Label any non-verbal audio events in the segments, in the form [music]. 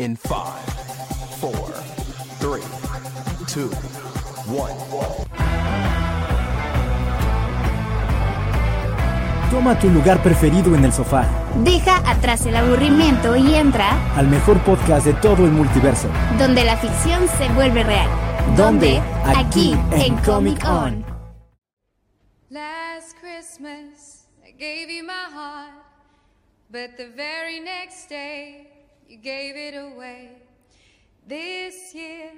in 5, 4, 3, 2, 1. Toma tu lugar preferido en el sofá. Deja atrás el aburrimiento y entra al mejor podcast de todo el multiverso. Donde la ficción se vuelve real. ¿Dónde? Aquí, en Comic On. Last Christmas, I gave you my heart, but the very next day, you gave it away. This year,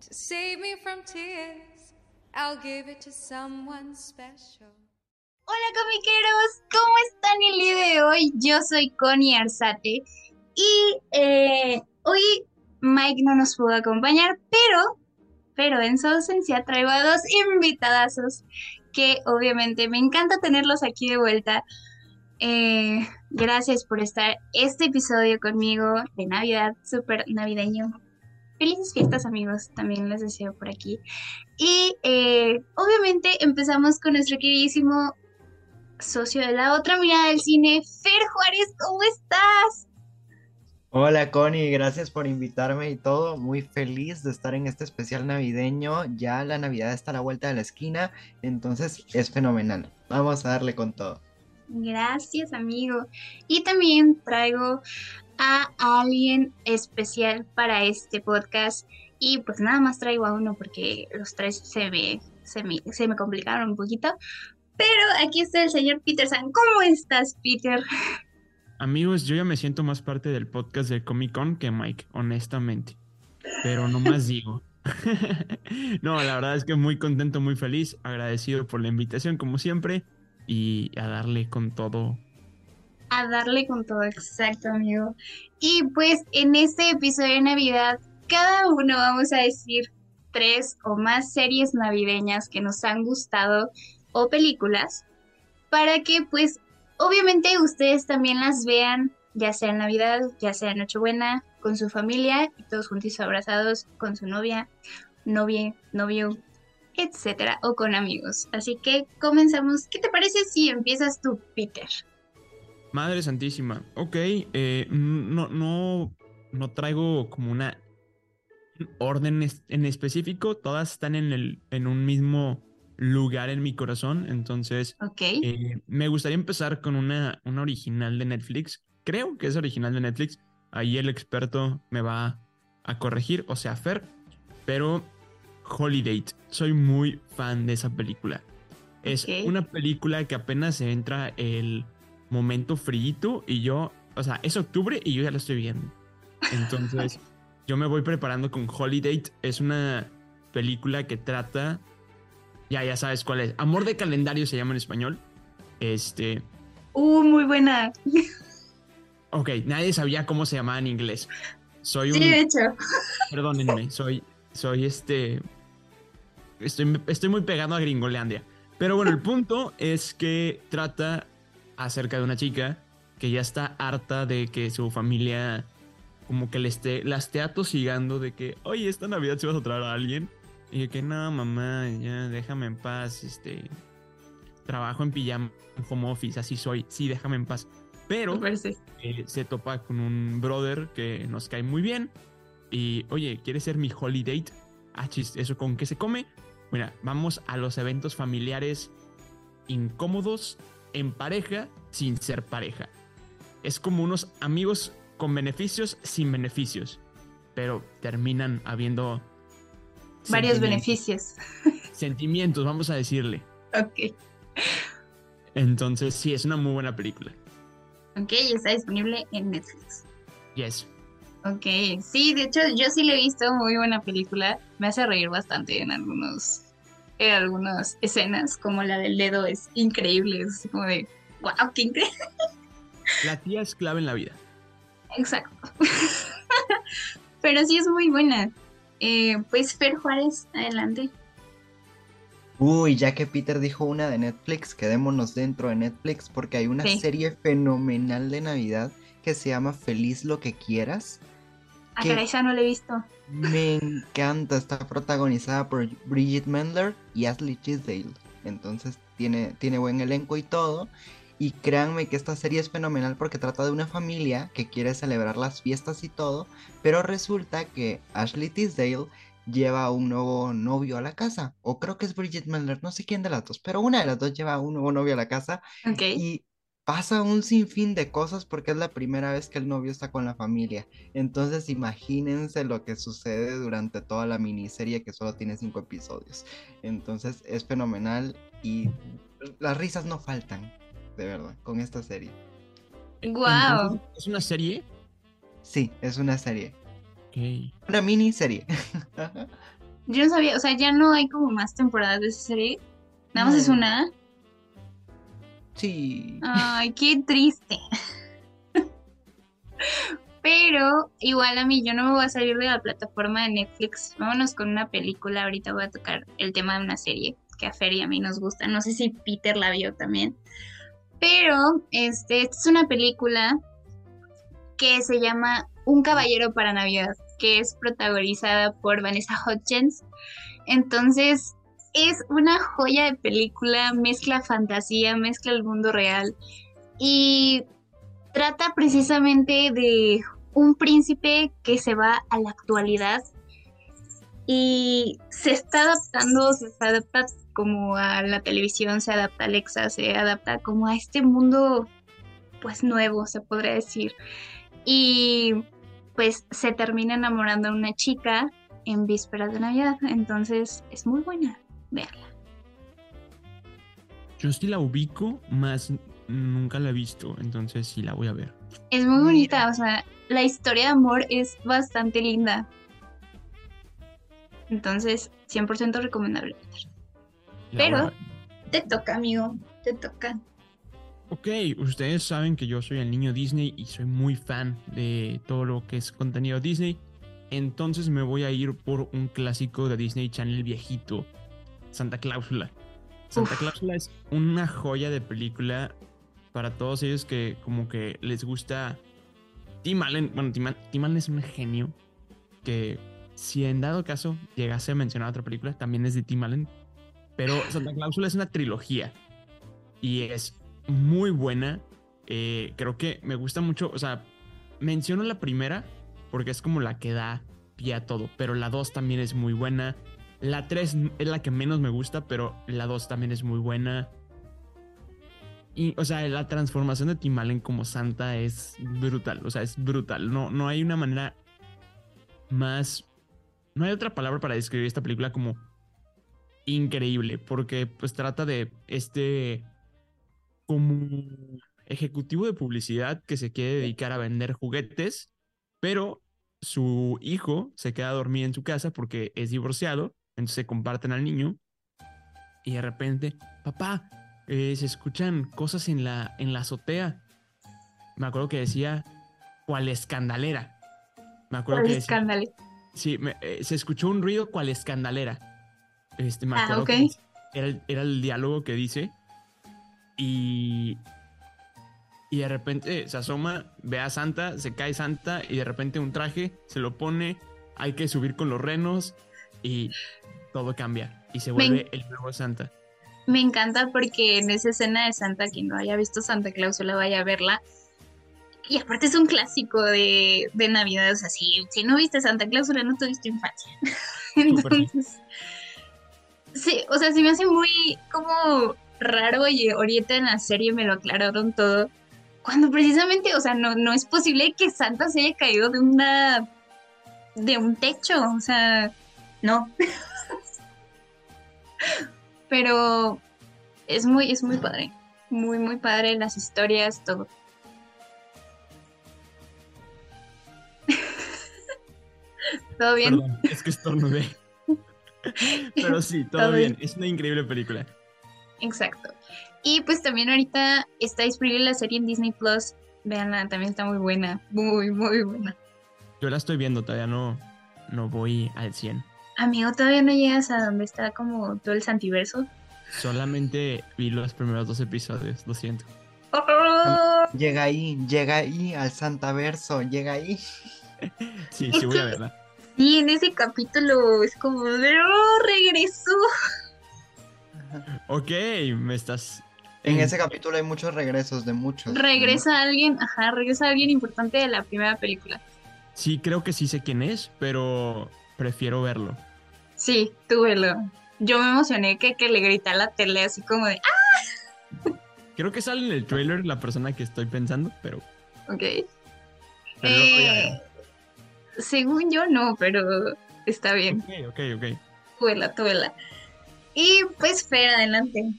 to save me from tears, I'll give it to someone special. Hola comiqueros, ¿cómo están el día de hoy? Yo soy Connie Arzate y eh, hoy Mike no nos pudo acompañar, pero, pero en su ausencia traigo a dos invitadazos que obviamente me encanta tenerlos aquí de vuelta. Eh, gracias por estar este episodio conmigo de Navidad, súper navideño. Felices fiestas amigos, también les deseo por aquí. Y eh, obviamente empezamos con nuestro queridísimo socio de la otra mirada del cine, Fer Juárez, ¿cómo estás? Hola Connie, gracias por invitarme y todo. Muy feliz de estar en este especial navideño. Ya la Navidad está a la vuelta de la esquina, entonces es fenomenal. Vamos a darle con todo. Gracias, amigo. Y también traigo a alguien especial para este podcast. Y pues nada más traigo a uno porque los tres se me, se me, se me complicaron un poquito. Pero aquí está el señor Peterson. ¿Cómo estás, Peter? Amigos, yo ya me siento más parte del podcast de Comic Con que Mike, honestamente. Pero no más digo. [laughs] no, la verdad es que muy contento, muy feliz, agradecido por la invitación, como siempre, y a darle con todo. A darle con todo, exacto, amigo. Y pues en este episodio de Navidad, cada uno vamos a decir tres o más series navideñas que nos han gustado o películas para que pues obviamente ustedes también las vean ya sea en Navidad, ya sea en Nochebuena, con su familia todos juntos abrazados con su novia, novia, novio, etcétera, o con amigos. Así que comenzamos. ¿Qué te parece si empiezas tú, Peter? Madre Santísima. Ok, eh, no, no, no traigo como una orden en específico. Todas están en, el, en un mismo lugar en mi corazón. Entonces, okay. eh, me gustaría empezar con una, una original de Netflix. Creo que es original de Netflix. Ahí el experto me va a corregir, o sea, Fer. Pero Holiday, soy muy fan de esa película. Es una película que apenas se entra el momento frío y yo, o sea, es octubre y yo ya la estoy viendo. Entonces, [laughs] yo me voy preparando con Holiday. Es una película que trata ya, ya sabes cuál es. Amor de calendario se llama en español. Este. Uh, muy buena. Ok, nadie sabía cómo se llamaba en inglés. Soy un. Sí, de hecho. Perdónenme, soy. Soy este. Estoy, estoy muy pegado a Gringolandia. Pero bueno, el punto es que trata acerca de una chica que ya está harta de que su familia como que le esté, la esté atosigando de que, oye, esta Navidad se vas a traer a alguien. Y yo que no, mamá, ya déjame en paz, este, trabajo en pijama, en home office, así soy, sí, déjame en paz. Pero eh, se topa con un brother que nos cae muy bien y, oye, ¿quieres ser mi holiday? Ah, chis, ¿eso con qué se come? Mira, vamos a los eventos familiares incómodos en pareja sin ser pareja. Es como unos amigos con beneficios sin beneficios, pero terminan habiendo Varios beneficios. [laughs] Sentimientos, vamos a decirle. Ok. Entonces, sí, es una muy buena película. Ok, y está disponible en Netflix. Yes. Ok, sí, de hecho yo sí le he visto muy buena película. Me hace reír bastante en algunos, en algunas escenas, como la del dedo es increíble, es como de, wow, qué increíble. [laughs] La tía es clave en la vida. Exacto. [laughs] Pero sí es muy buena. Eh, pues Fer Juárez, adelante. Uy, ya que Peter dijo una de Netflix, quedémonos dentro de Netflix porque hay una Sí. serie fenomenal de Navidad que se llama Feliz lo que quieras. A caray, ya no lo he visto. Me [laughs] encanta, está protagonizada por Bridget Mendler y Ashley Tisdale. Entonces tiene, tiene buen elenco y todo. Y créanme que esta serie es fenomenal porque trata de una familia que quiere celebrar las fiestas y todo, pero resulta que Ashley Tisdale lleva un nuevo novio a la casa. O creo que es Bridget Mendler, no sé quién de las dos, pero una de las dos lleva un nuevo novio a la casa Ok. y pasa un sinfín de cosas porque es la primera vez que el novio está con la familia. Entonces imagínense lo que sucede durante toda la miniserie que solo tiene cinco episodios. Entonces es fenomenal y las risas no faltan, de verdad, con esta serie. Guau. Entonces, ¿Es una serie? Sí, es una serie. Ok. Una miniserie. [laughs] Yo no sabía, o sea, ya no hay como más temporadas de esa serie. Nada más No. es una. Sí. Ay, qué triste. Pero igual a mí yo no me voy a salir de la plataforma de Netflix. Vámonos con una película. Ahorita voy a tocar el tema de una serie que a Fer y a mí nos gusta. No sé si Peter la vio también. Pero este, esta es una película que se llama Un caballero para Navidad, que es protagonizada por Vanessa Hudgens. Entonces, es una joya de película, mezcla fantasía, mezcla el mundo real y trata precisamente de un príncipe que se va a la actualidad y se está adaptando, se adapta como a la televisión, se adapta a Alexa, se adapta como a este mundo pues nuevo, se podría decir. Y pues se termina enamorando a una chica en vísperas de Navidad, entonces es muy buena, véanla. Yo sí la ubico, más nunca la he visto, entonces sí la voy a ver. Es muy bonita, o sea, la historia de amor es bastante linda. Entonces, 100% recomendable. La Pero- Te toca, amigo, te toca. Ok, ustedes saben que yo soy el niño Disney y soy muy fan de todo lo que es contenido Disney. Entonces me voy a ir por un clásico de Disney Channel viejito, Santa Cláusula. Santa. Cláusula es una joya de película para todos ellos que como que les gusta Tim Allen. Bueno, Tim, Al- Tim Allen es un genio que si en dado caso llegase a mencionar otra película, también es de Tim Allen. Pero Santa Cláusula es una trilogía y es muy buena. Eh, creo que me gusta mucho, o sea, menciono la primera porque es como la que da pie a todo, pero la 2 también es muy buena. La 3 es la que menos me gusta, pero la 2 también es muy buena. Y, o sea, la transformación de Tim Allen como Santa es brutal, o sea, es brutal. No, no hay una manera más... No hay otra palabra para describir esta película como increíble, porque pues trata de este como ejecutivo de publicidad que se quiere dedicar a vender juguetes, pero su hijo se queda a dormir en su casa porque es divorciado, entonces se comparten al niño y de repente, papá, eh, se escuchan cosas en la, en la azotea. Me acuerdo que decía, ¿cuál escandalera? Me acuerdo que decía. Sí, me- eh, se escuchó un ruido cual escandalera. Este, me Ah, acuerdo que era el, era el diálogo que dice. Y. Y de repente se asoma, ve a Santa, se cae Santa y de repente un traje se lo pone, hay que subir con los renos y todo cambia y se Me vuelve el nuevo Santa. Me encanta porque en esa escena de Santa, quien no haya visto Santa Cláusula vaya a verla. Y aparte es un clásico de, de Navidad. O sea, si, si no viste Santa Cláusula, no tuviste infancia. [laughs] Entonces, sí, o sea, se me hace muy como raro y ahorita en la serie me lo aclararon todo. Cuando precisamente, o sea, no, no es posible que Santa se haya caído de una. de un techo. O sea, no. Pero es muy, es muy padre. Muy, muy padre las historias, todo. [laughs] ¿Todo bien? Perdón, es que estornudé. Pero sí, [laughs] todo, Todo bien. bien. Es una increíble película. Exacto. Y pues también ahorita está disponible la serie en Disney Plus. Veanla, también está muy buena. Muy, muy buena. Yo la estoy viendo, todavía no, no voy al 100. Amigo, todavía no llegas a donde está como todo el Santiverso. Solamente vi los primeros dos episodios, lo siento. ¡Oh! Llega ahí, llega ahí al Santaverso, llega ahí. [laughs] Sí, Es sí voy a que- verla. Sí, en ese capítulo es como de ¡Oh, regresó! [laughs] Ok, me estás En ese capítulo hay muchos regresos de muchos. Regresa alguien, ajá, regresa alguien importante de la primera película. Sí, creo que sí sé quién es, pero prefiero verlo. Sí, tú velo. Yo me emocioné que, que le grité a la tele así como de, ¡ah! [laughs] Creo que sale en el trailer la persona que estoy pensando, pero, Ok. pero. Eh, según yo no, pero está bien. Ok, ok, ok. Tú vela, tú vela. Y pues Fer, adelante.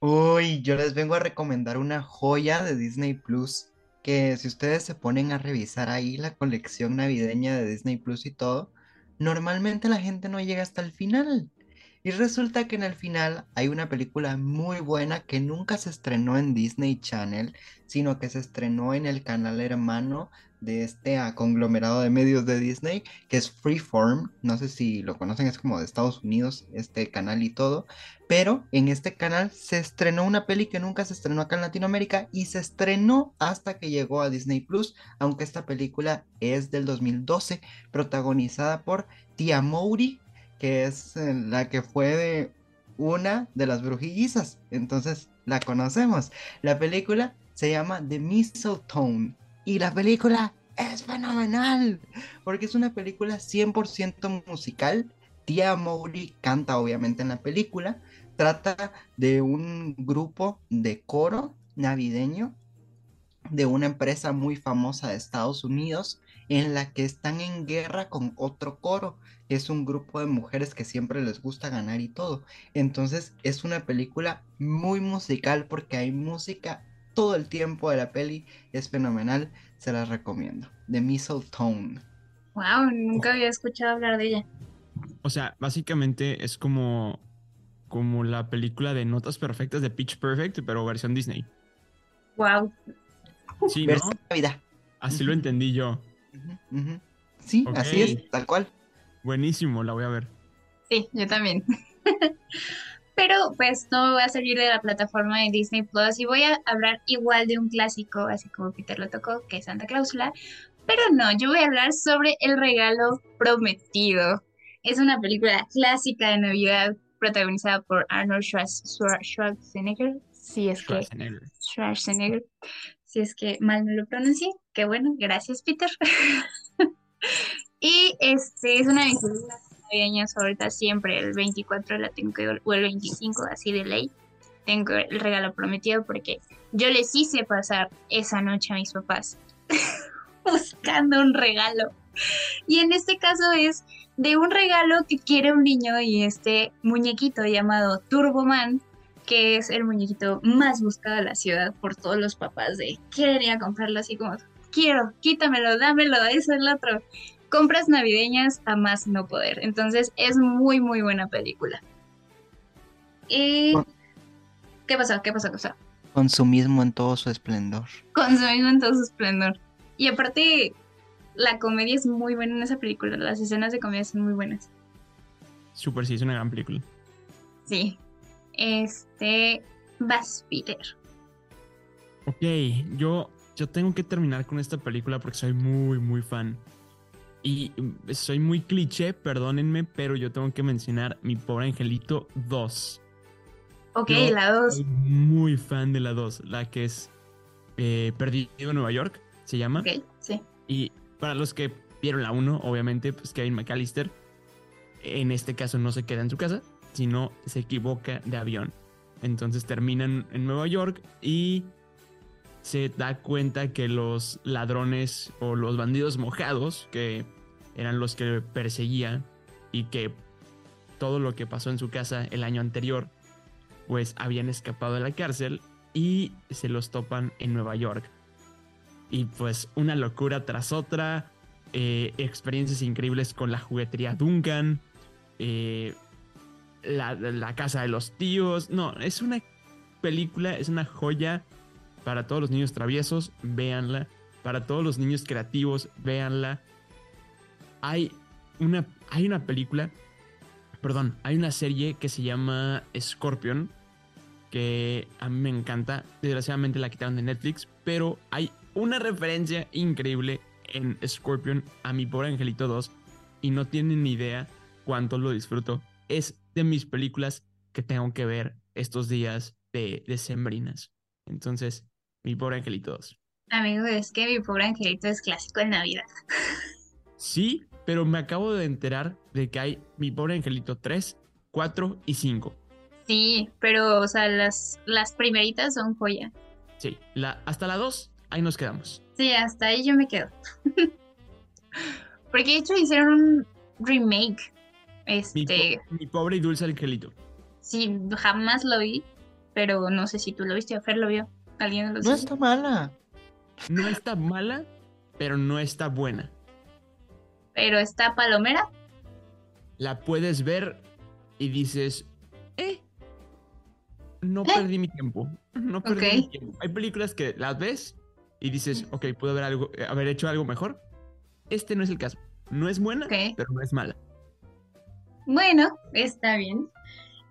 Uy, yo les vengo a recomendar una joya de Disney Plus, que si ustedes se ponen a revisar ahí la colección navideña de Disney Plus y todo, normalmente la gente no llega hasta el final. Y resulta que en el final hay una película muy buena que nunca se estrenó en Disney Channel, sino que se estrenó en el canal hermano de este conglomerado de medios de Disney, que es Freeform. No sé si lo conocen, es como de Estados Unidos, este canal y todo. Pero en este canal se estrenó una peli que nunca se estrenó acá en Latinoamérica y se estrenó hasta que llegó a Disney Plus, aunque esta película es del 2012, protagonizada por Tia Mowry, que es eh, la que fue de una de las brujillizas. Entonces la conocemos. La película se llama The Mistletoe y la película es fenomenal porque es una película 100% musical. Tia Mowry canta obviamente en la película. Trata de un grupo de coro navideño de una empresa muy famosa de Estados Unidos en la que están en guerra con otro coro, que es un grupo de mujeres que siempre les gusta ganar y todo. Entonces es una película muy musical porque hay música todo el tiempo de la peli, es fenomenal, se las recomiendo. The Mistletoe. Wow, nunca había escuchado hablar de ella. O sea, básicamente es como, como la película de Notas Perfectas de Pitch Perfect, pero versión Disney. Wow. Sí, ¿no? Versión Navidad. Así lo entendí yo. Sí, así es, tal cual. Buenísimo, la voy a ver. Sí, yo también. [laughs] Pero pues no me voy a salir de la plataforma de Disney Plus y voy a hablar igual de un clásico, así como Peter lo tocó, que es Santa Cláusula. Pero no, yo voy a hablar sobre El regalo prometido. Es una película clásica de Navidad protagonizada por Arnold Schwarz- Schwar- Schwarzenegger. Si es que Schwarzenegger. Schwarzenegger, si es que mal no lo pronuncié, que bueno, gracias Peter. [laughs] y este es una de mis navideñas favoritas siempre, el 24 la tengo que, o el 25 así de ley, tengo el regalo prometido porque yo les hice pasar esa noche a mis papás [laughs] buscando un regalo. Y en este caso es de un regalo que quiere un niño y este muñequito llamado Turboman, que es el muñequito más buscado de la ciudad por todos los papás de quieren ir a comprarlo así como quiero, quítamelo, dámelo, eso es lo otro. Compras navideñas a más no poder. Entonces es muy, muy buena película. Y... ¿Qué pasó? ¿Qué pasó? ¿Qué pasó? Consumismo en todo su esplendor. Consumismo en todo su esplendor. Y aparte, la comedia es muy buena en esa película. Las escenas de comedia son muy buenas. Super, sí, es una gran película. Sí. Este. Vas, Peter. Ok, yo, yo tengo que terminar con esta película porque soy muy, muy fan. Y mm, soy muy cliché, perdónenme, pero yo tengo que mencionar Mi Pobre Angelito 2. Ok, Yo la dos. Soy muy fan de la 2, la que es eh, Perdido en Nueva York, se llama. Ok, sí. Y para los que vieron la 1, obviamente, pues Kevin McAllister, en este caso no se queda en su casa, sino se equivoca de avión. Entonces terminan en Nueva York y se da cuenta que los ladrones o los bandidos mojados, que eran los que perseguía y que todo lo que pasó en su casa el año anterior, pues habían escapado de la cárcel y se los topan en Nueva York. Y pues una locura tras otra, eh, experiencias increíbles con la juguetería Duncan, eh, la, casa de los tíos. No, es una película, es una joya para todos los niños traviesos, véanla. Para todos los niños creativos, véanla. Hay una, hay una película, perdón, hay una serie que se llama Scorpion, que a mí me encanta. Desgraciadamente la quitaron de Netflix, pero hay una referencia increíble en Scorpion a mi pobre Angelito 2 y no tienen ni idea cuánto lo disfruto. Es de mis películas que tengo que ver estos días de, de sembrinas. Entonces, mi pobre angelito 2. Amigo, es que mi pobre angelito es clásico de Navidad. [laughs] Sí, pero me acabo de enterar de que hay mi pobre angelito 3, 4 y 5. Sí, pero, o sea, las, las primeritas son joya. Sí, la, hasta la 2, ahí nos quedamos. Sí, hasta ahí yo me quedo. [laughs] Porque de hecho hicieron un remake. Mi, Este, po- mi pobre y dulce angelito. sí, jamás lo vi, pero no sé si tú lo viste o Fer lo vio. ¿Alguien lo No está mala. No está mala, pero no está buena. Pero está Palomera. La puedes ver y dices, eh, no ¿Eh? perdí mi tiempo. No perdí mi tiempo. Hay películas que las ves y dices, ok, puedo haber, algo, eh, haber hecho algo mejor. Este no es el caso. No es buena, pero no es mala. Bueno, está bien.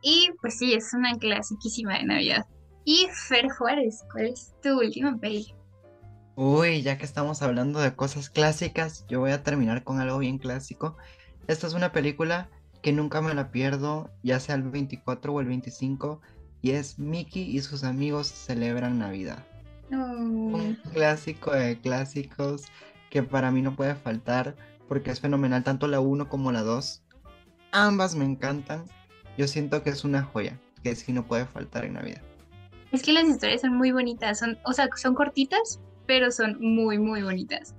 Y pues sí, es una clasiquísima de Navidad. Y Fer Juárez, ¿cuál es tu última peli? Uy, ya que estamos hablando de cosas clásicas, yo voy a terminar con algo bien clásico. Esta es una película que nunca me la pierdo, ya sea el 24 o el 25, y es Mickey y sus amigos celebran Navidad. Un clásico de clásicos que para mí no puede faltar porque es fenomenal tanto la 1 como la 2. Ambas me encantan. Yo siento que es una joya que sí no puede faltar en Navidad. Es que las historias son muy bonitas, son, o sea, son cortitas, pero son muy, muy bonitas.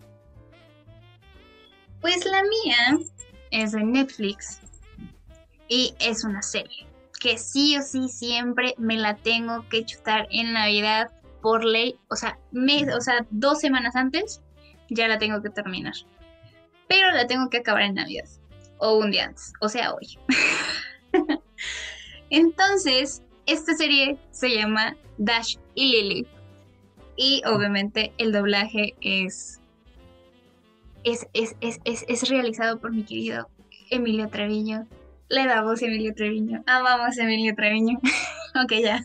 Pues la mía es de Netflix y es una serie que sí o sí siempre me la tengo que chutar en Navidad por ley, o sea, mes, o sea, dos semanas antes ya la tengo que terminar. Pero la tengo que acabar en Navidad o un día antes, o sea, hoy. [laughs] Entonces, esta serie se llama Dash y Lily. Y obviamente el doblaje es, es, es, es, es, realizado por mi querido Emilio Treviño. Le damos Emilio Treviño. Amamos a Emilio Treviño. [laughs] ok, ya.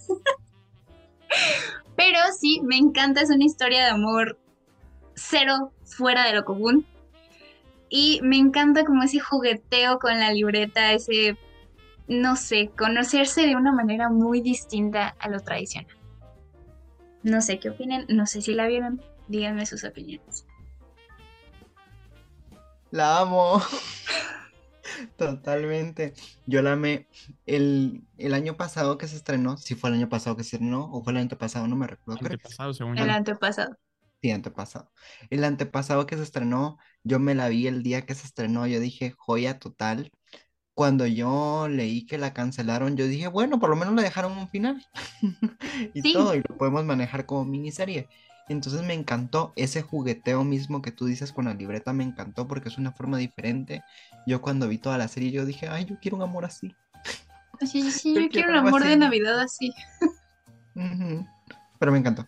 [laughs] Pero sí, me encanta, es una historia de amor cero fuera de lo común. Y me encanta como ese jugueteo con la libreta, ese, no sé, conocerse de una manera muy distinta a lo tradicional. No sé qué opinan, no sé si la vieron, díganme sus opiniones. La amo. [laughs] Totalmente. Yo la amé. El, el año pasado que se estrenó, si fue el año pasado que se estrenó o fue el antepasado, no me recuerdo. Que Antepasado, según El yo. antepasado. Sí, antepasado. El antepasado que se estrenó, yo me la vi el día que se estrenó. Yo dije, joya total. Cuando yo leí que la cancelaron, yo dije, bueno, por lo menos le dejaron un final [laughs] y Sí. todo, y lo podemos manejar como miniserie. Entonces me encantó ese jugueteo mismo que tú dices con la libreta, me encantó porque es una forma diferente. Yo cuando vi toda la serie, yo dije, ay, yo quiero un amor así. Sí, sí, sí, [laughs] Yo yo quiero quiero un amor de. Navidad así. Pero me encantó.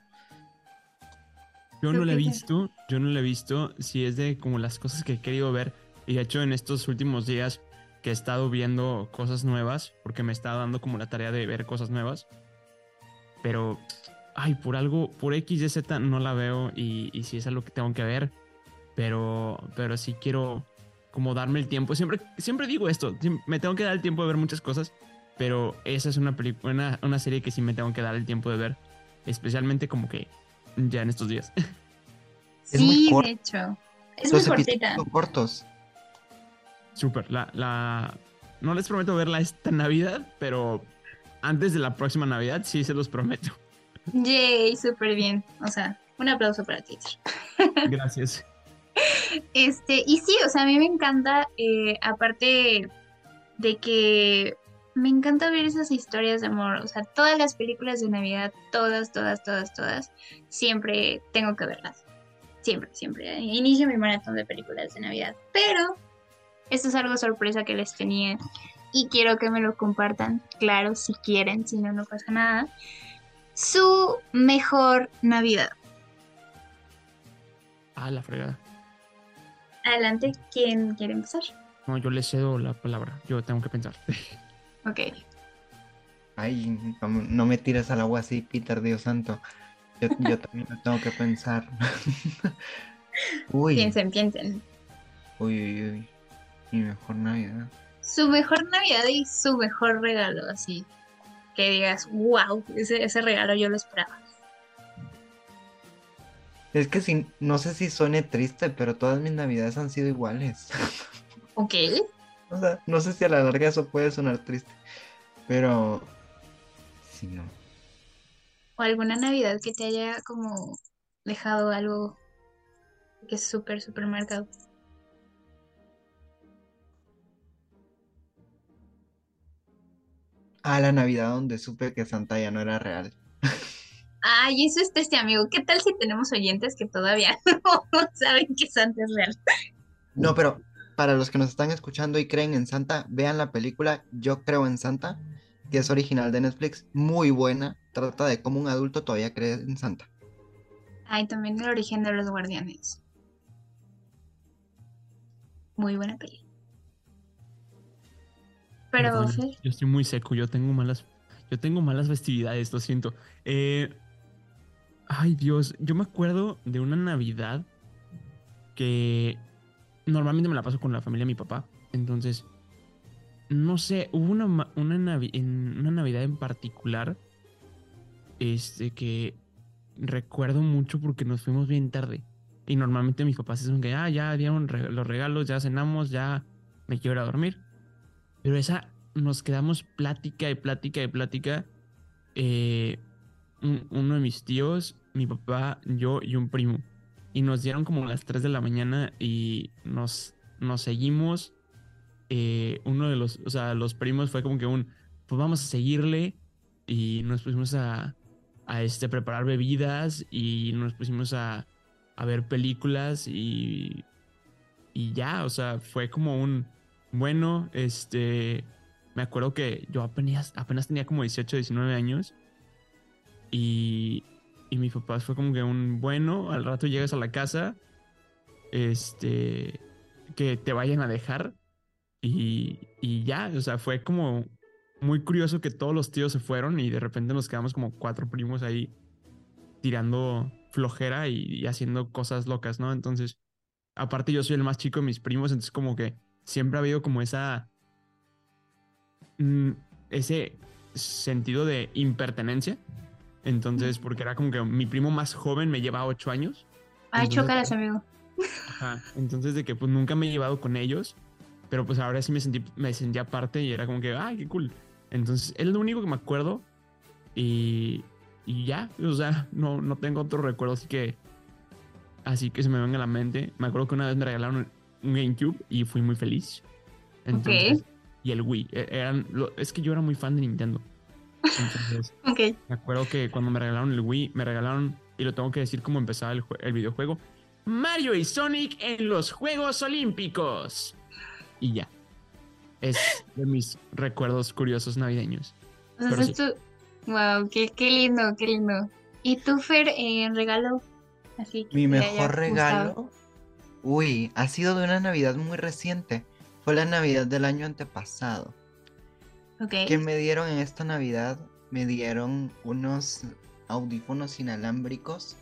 Yo no la he visto, yo no la he visto. Si es de como las cosas que he querido ver. Y de hecho, en estos últimos días que he estado viendo cosas nuevas, porque me está dando como la tarea de ver cosas nuevas. Pero, ay, por algo, por X, Y, Z no la veo. Y, y sí es algo que tengo que ver. Pero, pero sí quiero como darme el tiempo. Siempre, siempre digo esto, me tengo que dar el tiempo de ver muchas cosas. Pero esa es una, una, una serie que sí me tengo que dar el tiempo de ver. Especialmente como que ya en estos días. [laughs] Es muy Sí, de hecho. Es muy cortita. cortos. Súper. La, la... No les prometo verla esta Navidad, pero antes de la próxima Navidad sí se los prometo. Yay, súper bien. O sea, un aplauso para ti. [laughs] Gracias. Este, y sí, o sea, a mí me encanta, eh, aparte de que me encanta ver esas historias de amor, o sea, todas las películas de Navidad, todas, todas, todas, todas, siempre tengo que verlas. Siempre, siempre. Inicio mi maratón de películas de Navidad. Pero esto es algo sorpresa que les tenía y quiero que me lo compartan, claro, si quieren, si no, no pasa nada. Su mejor Navidad. Ah, la fregada. Adelante, ¿quién quiere empezar? No, yo le cedo la palabra. Yo tengo que pensar. [laughs] Ok. Ay, no, me tires al agua así, Peter, Dios santo. Yo, yo [laughs] también lo tengo que pensar. [laughs] Uy, Piensen, piensen. uy, uy, uy. Mi mejor Navidad. Su mejor Navidad y su mejor regalo, así. que digas, wow, ese, ese regalo yo lo esperaba. Es que si, no sé si suene triste, pero todas mis navidades han sido iguales. [laughs] Ok. O sea, no sé si a la larga eso puede sonar triste, pero sí, no. O alguna Navidad que te haya como dejado algo que es súper, súper marcado. Ah, la Navidad donde supe que Santa ya no era real. Ay, eso es este amigo. ¿Qué tal si tenemos oyentes que todavía [laughs] no saben que Santa es real? No, pero para los que nos están escuchando y creen en Santa, vean la película Yo creo en Santa, que es original de Netflix, muy buena. Trata de cómo un adulto todavía cree en Santa. Ay, también el origen de los guardianes. Muy buena peli. Pero, Perdón, Fer, yo estoy muy seco, yo tengo malas, yo tengo malas festividades, lo siento. Eh, ay Dios, yo me acuerdo de una Navidad que normalmente me la paso con la familia de mi papá. Entonces, no sé, hubo una, una, una Navidad en particular, este, que recuerdo mucho porque nos fuimos bien tarde. Y normalmente mis papás dicen que, ah, ya dieron los regalos, ya cenamos, ya me quiero ir a dormir. Pero esa nos quedamos plática y plática y plática. eh, un- uno de mis tíos, mi papá, yo y un primo. Y nos dieron como las 3 de la mañana y nos, nos seguimos. eh, uno de los, o sea, los primos fue como que un, pues vamos a seguirle. Y nos pusimos a, a este, preparar bebidas y nos pusimos a, a ver películas y, y ya, o sea, fue como un, bueno, este, me acuerdo que yo apenas, apenas tenía como 18, 19 años y, y mi papá fue como que un, bueno, al rato llegas a la casa, este, que te vayan a dejar y, y ya, o sea, fue como muy curioso que todos los tíos se fueron y de repente nos quedamos como cuatro primos ahí tirando flojera y, y haciendo cosas locas, ¿no? Entonces, aparte yo soy el más chico de mis primos, entonces como que siempre ha habido como esa... mm, ese sentido de impertenencia. Entonces, porque era como que mi primo más joven me lleva ocho años. ay, Entonces, chócalas, amigo. Ajá. Entonces, de que pues nunca me he llevado con ellos, pero pues ahora sí me sentí, me sentí aparte y era como que, ay, qué cool. Entonces, es lo único que me acuerdo y, y ya, o sea, no, no tengo otro recuerdo así que, así que se me venga a la mente. Me acuerdo que una vez me regalaron un GameCube y fui muy feliz. Entonces, y el Wii, e- eran, es que yo era muy fan de Nintendo. Entonces, [laughs] me acuerdo que cuando me regalaron el Wii, me regalaron, y lo tengo que decir como empezaba el, el videojuego, Mario y Sonic en los Juegos Olímpicos. Y ya. Es de mis recuerdos curiosos navideños. O sea, Pero es tu... Wow, qué, qué lindo, qué lindo. ¿Y tú, Fer, eh, regalo? Así que Mi mejor gustado? regalo, uy, ha sido de una Navidad muy reciente. Fue la Navidad del año antepasado. Ok. que me dieron en esta Navidad? Me dieron unos audífonos inalámbricos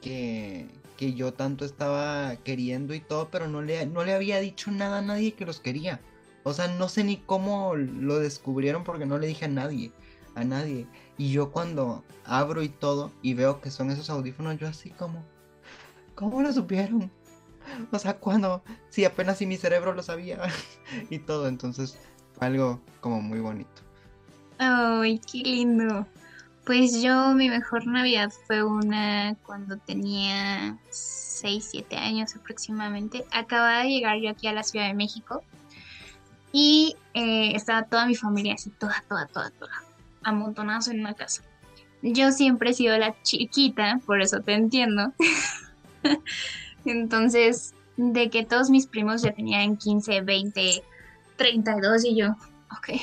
que, que yo tanto estaba queriendo y todo, pero no le, no le había dicho nada a nadie que los quería. O sea, no sé ni cómo lo descubrieron porque no le dije a nadie, a nadie. Y yo cuando abro y todo y veo que son esos audífonos, yo así como, ¿cómo lo supieron? O sea, cuando, si apenas si mi cerebro lo sabía [laughs] y todo, entonces algo como muy bonito. Ay, qué lindo. Pues yo, mi mejor Navidad fue una cuando tenía 6, 7 años aproximadamente. Acababa de llegar yo aquí a la Ciudad de México y eh, estaba toda mi familia así, toda, toda, toda, toda, amontonados en una casa. Yo siempre he sido la chiquita, por eso te entiendo. [laughs] Entonces, de que todos mis primos ya tenían 15, 20, 32 y yo, ok.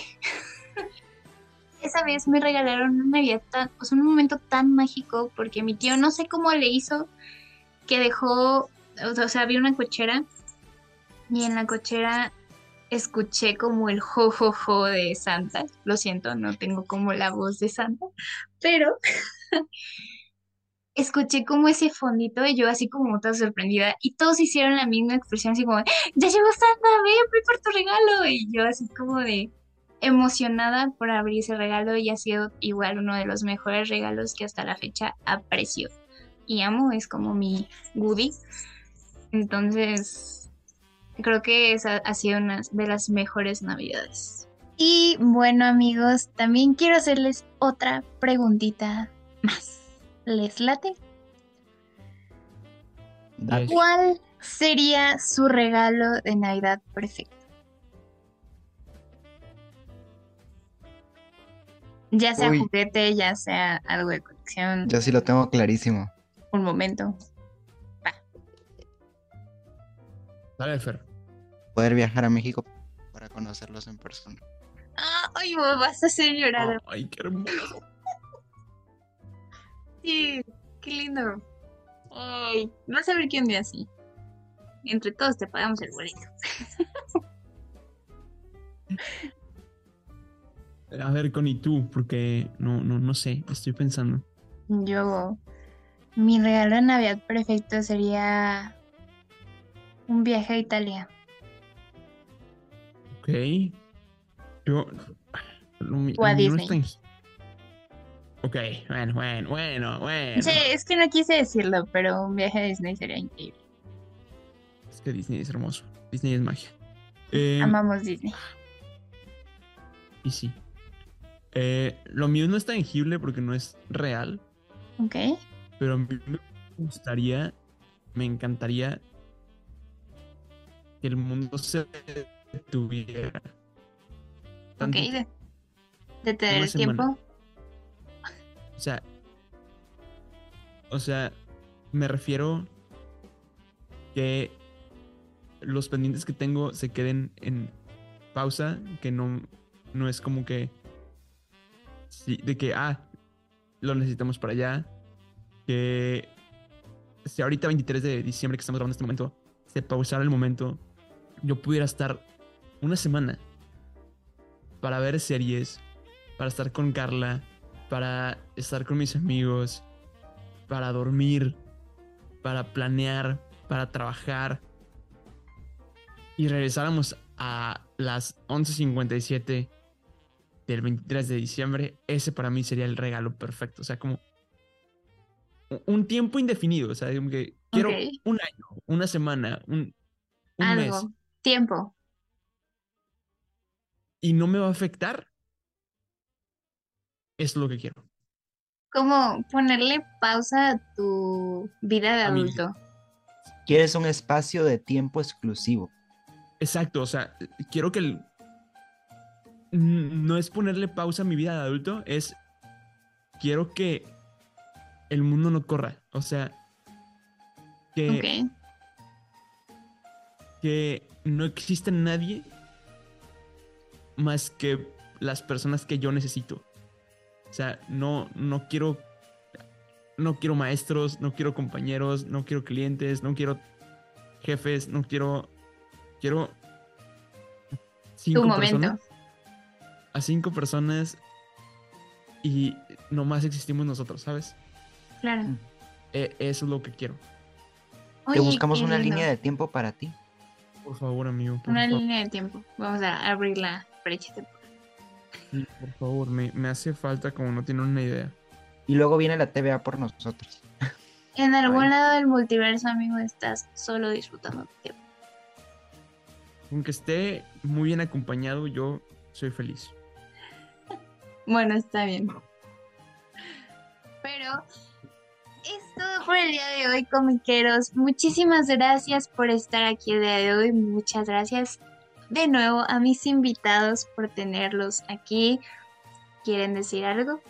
Esa vez me regalaron una Navidad tan, o sea, un momento tan mágico porque mi tío no sé cómo le hizo que dejó, o sea, había una cochera y en la cochera escuché como el jo jo jo de Santa. Lo siento, no tengo como la voz de Santa, pero [laughs] escuché como ese fondito y yo así como toda sorprendida y todos hicieron la misma expresión así como, ya llegó Santa, ve, ve por tu regalo y yo así como de, emocionada por abrir ese regalo y ha sido igual uno de los mejores regalos que hasta la fecha aprecio y amo, es como mi goodie. Entonces, creo que esa ha sido una de las mejores navidades. Y bueno amigos, también quiero hacerles otra preguntita más. ¿Les late? ¿Cuál sería su regalo de Navidad perfecto? Ya sea Uy. juguete, ya sea algo de colección, Yo sí lo tengo clarísimo. un momento. Dale, Fer. Poder viajar a México para conocerlos en persona. Ay, me vas a hacer llorar. Ay, qué hermoso. Sí, qué lindo. Ay, vas a ver quién día así. Entre todos te pagamos el boleto. A ver, Connie, tú, porque no, no, no sé, estoy pensando. Yo, mi regalo de Navidad perfecto sería un viaje a Italia. Ok. Yo. Lo, O a no Disney. Ok, bueno, bueno, bueno, bueno. Sí, es que no quise decirlo, pero un viaje a Disney sería increíble. Es que Disney es hermoso. Disney es magia. Eh, Amamos Disney. y sí. Eh, lo mío no es tangible porque no es real, Ok. pero a mí me gustaría, me encantaría que el mundo se detuviera. Ok. De, de tener el semana. tiempo. O sea, o sea, me refiero que los pendientes que tengo se queden en pausa, que no, no es como que de que ah, lo necesitamos para allá, que si ahorita 23 de diciembre que estamos grabando este momento, se pausara el momento, yo pudiera estar una semana para ver series, para estar con Carla, para estar con mis amigos, para dormir, para planear, para trabajar. Y regresáramos a las 11.57 del 23 de diciembre, ese para mí sería el regalo perfecto. O sea, como un tiempo indefinido. O sea, como que quiero un año, una semana, un, un mes. Algo. Tiempo. Y no me va a afectar. Es lo que quiero. Como ponerle pausa a tu vida de adulto. Quieres un espacio de tiempo exclusivo. Exacto, o sea, quiero que el... No es ponerle pausa a mi vida de adulto, es... Quiero que el mundo no corra. O sea, que, que no existe nadie más que las personas que yo necesito. O sea, no, no quiero... No quiero maestros, no quiero compañeros, no quiero clientes, no quiero jefes, no quiero... Quiero... Cinco Tu momento. personas a cinco personas y nomás existimos nosotros, ¿sabes? Claro. E- eso es lo que quiero. Te Oye, buscamos una lindo. línea de tiempo para ti. Por favor, amigo. Por, Una línea de tiempo. Vamos a abrir la brecha temporal. Sí, por favor, me, me hace falta como no tienen una idea. Y luego viene la TVA por nosotros. En algún Ay. lado del multiverso, amigo, estás solo disfrutando tu tiempo. Aunque esté muy bien acompañado, yo soy feliz. Bueno, está bien. Pero es todo por el día de hoy, comiqueros. Muchísimas gracias por estar aquí el día de hoy. Muchas gracias de nuevo a mis invitados por tenerlos aquí. ¿Quieren decir algo?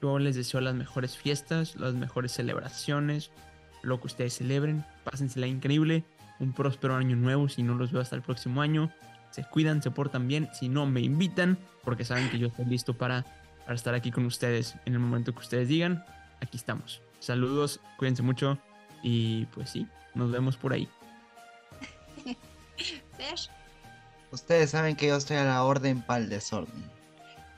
Yo les deseo las mejores fiestas, las mejores celebraciones, lo que ustedes celebren. Pásensela increíble. Un próspero año nuevo si no los veo hasta el próximo año. Se cuidan, se portan bien. Si no, me invitan porque saben que yo estoy listo para, para estar aquí con ustedes en el momento que ustedes digan. Aquí estamos. Saludos, cuídense mucho y pues sí, nos vemos por ahí. [laughs] Ustedes saben que yo estoy a la orden para el desorden.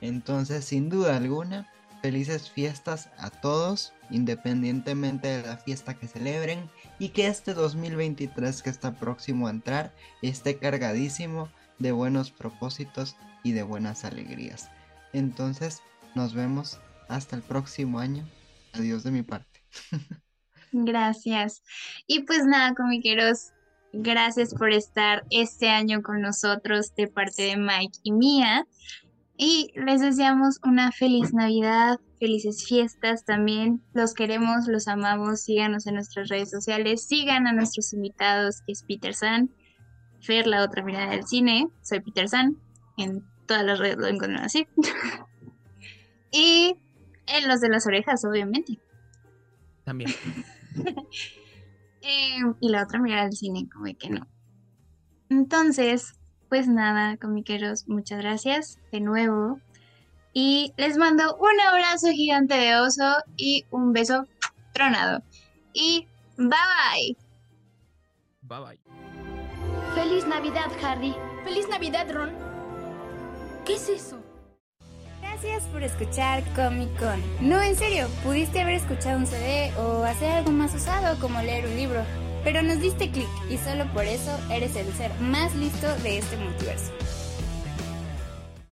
Entonces, sin duda alguna, felices fiestas a todos, independientemente de la fiesta que celebren, y que este 2023 que está próximo a entrar esté cargadísimo de buenos propósitos y de buenas alegrías. Entonces, nos vemos hasta el próximo año. Adiós de mi parte. [laughs] Gracias. Y pues nada, comiqueros, gracias por estar este año con nosotros de parte de Mike y mía. Y les deseamos una feliz Navidad, felices fiestas también. Los queremos, los amamos. Síganos en nuestras redes sociales. Sigan a nuestros invitados, que es Peter San, Fer, la otra mirada del cine. Soy Peter San. En todas las redes lo encuentran así. [laughs] y en los de las orejas, obviamente. También. [laughs] Eh, y la otra mirada del cine, como que no. Entonces, pues nada, comiqueros, muchas gracias de nuevo. Y les mando un abrazo gigante de oso y un beso tronado. Y bye bye. Bye bye. Feliz Navidad, Harry. Feliz Navidad, Ron. ¿Qué es eso? Gracias por escuchar Comic Con. No, en serio, pudiste haber escuchado un CD o hacer algo más usado como leer un libro, pero nos diste clic y solo por eso eres el ser más listo de este multiverso.